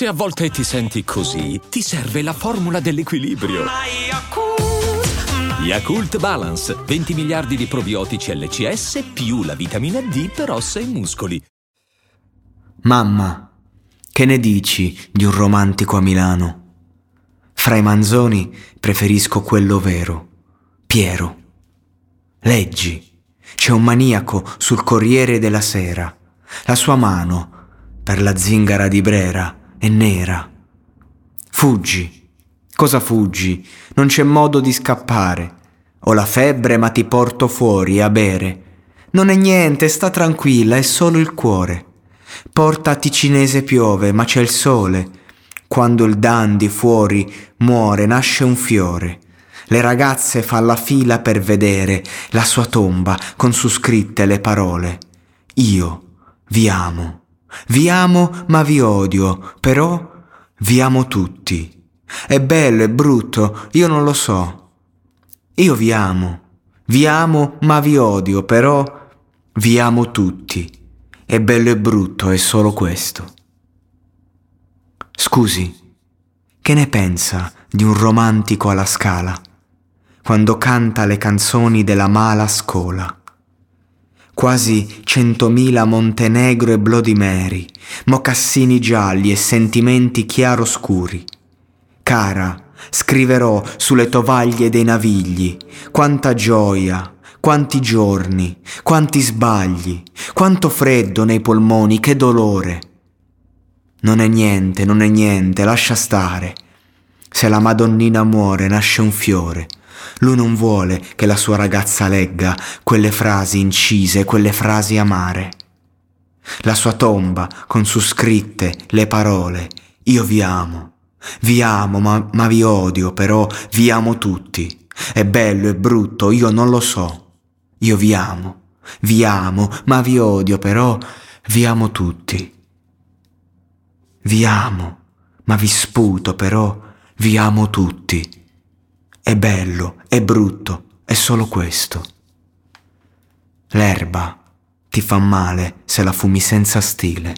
Se a volte ti senti così, ti serve la formula dell'equilibrio. Yakult Balance, 20 miliardi di probiotici LCS più la vitamina D per ossa e muscoli. Mamma, che ne dici di un romantico a Milano? Fra i manzoni preferisco quello vero, Piero. Leggi, c'è un maniaco sul Corriere della Sera. La sua mano, per la zingara di Brera, è nera. Fuggi. Cosa fuggi? Non c'è modo di scappare. Ho la febbre ma ti porto fuori a bere. Non è niente, sta tranquilla, è solo il cuore. Porta a piove, ma c'è il sole. Quando il dandy fuori muore, nasce un fiore. Le ragazze fa la fila per vedere la sua tomba con su scritte le parole. Io vi amo, vi amo ma vi odio, però vi amo tutti. È bello, è brutto, io non lo so. Io vi amo, vi amo ma vi odio, però vi amo tutti. È bello e brutto, è solo questo. Scusi, che ne pensa di un romantico alla scala? quando canta le canzoni della mala scola. Quasi centomila Montenegro e Bloody Mary, mocassini gialli e sentimenti chiaroscuri. Cara, scriverò sulle tovaglie dei navigli, quanta gioia, quanti giorni, quanti sbagli, quanto freddo nei polmoni, che dolore. Non è niente, non è niente, lascia stare. Se la Madonnina muore nasce un fiore lui non vuole che la sua ragazza legga quelle frasi incise, quelle frasi amare. La sua tomba con su scritte le parole Io vi amo, vi amo ma, ma vi odio, però vi amo tutti. È bello, è brutto, io non lo so. Io vi amo, vi amo, ma vi odio, però vi amo tutti. Vi amo, ma vi sputo, però vi amo tutti. È bello, è brutto, è solo questo. L'erba ti fa male se la fumi senza stile.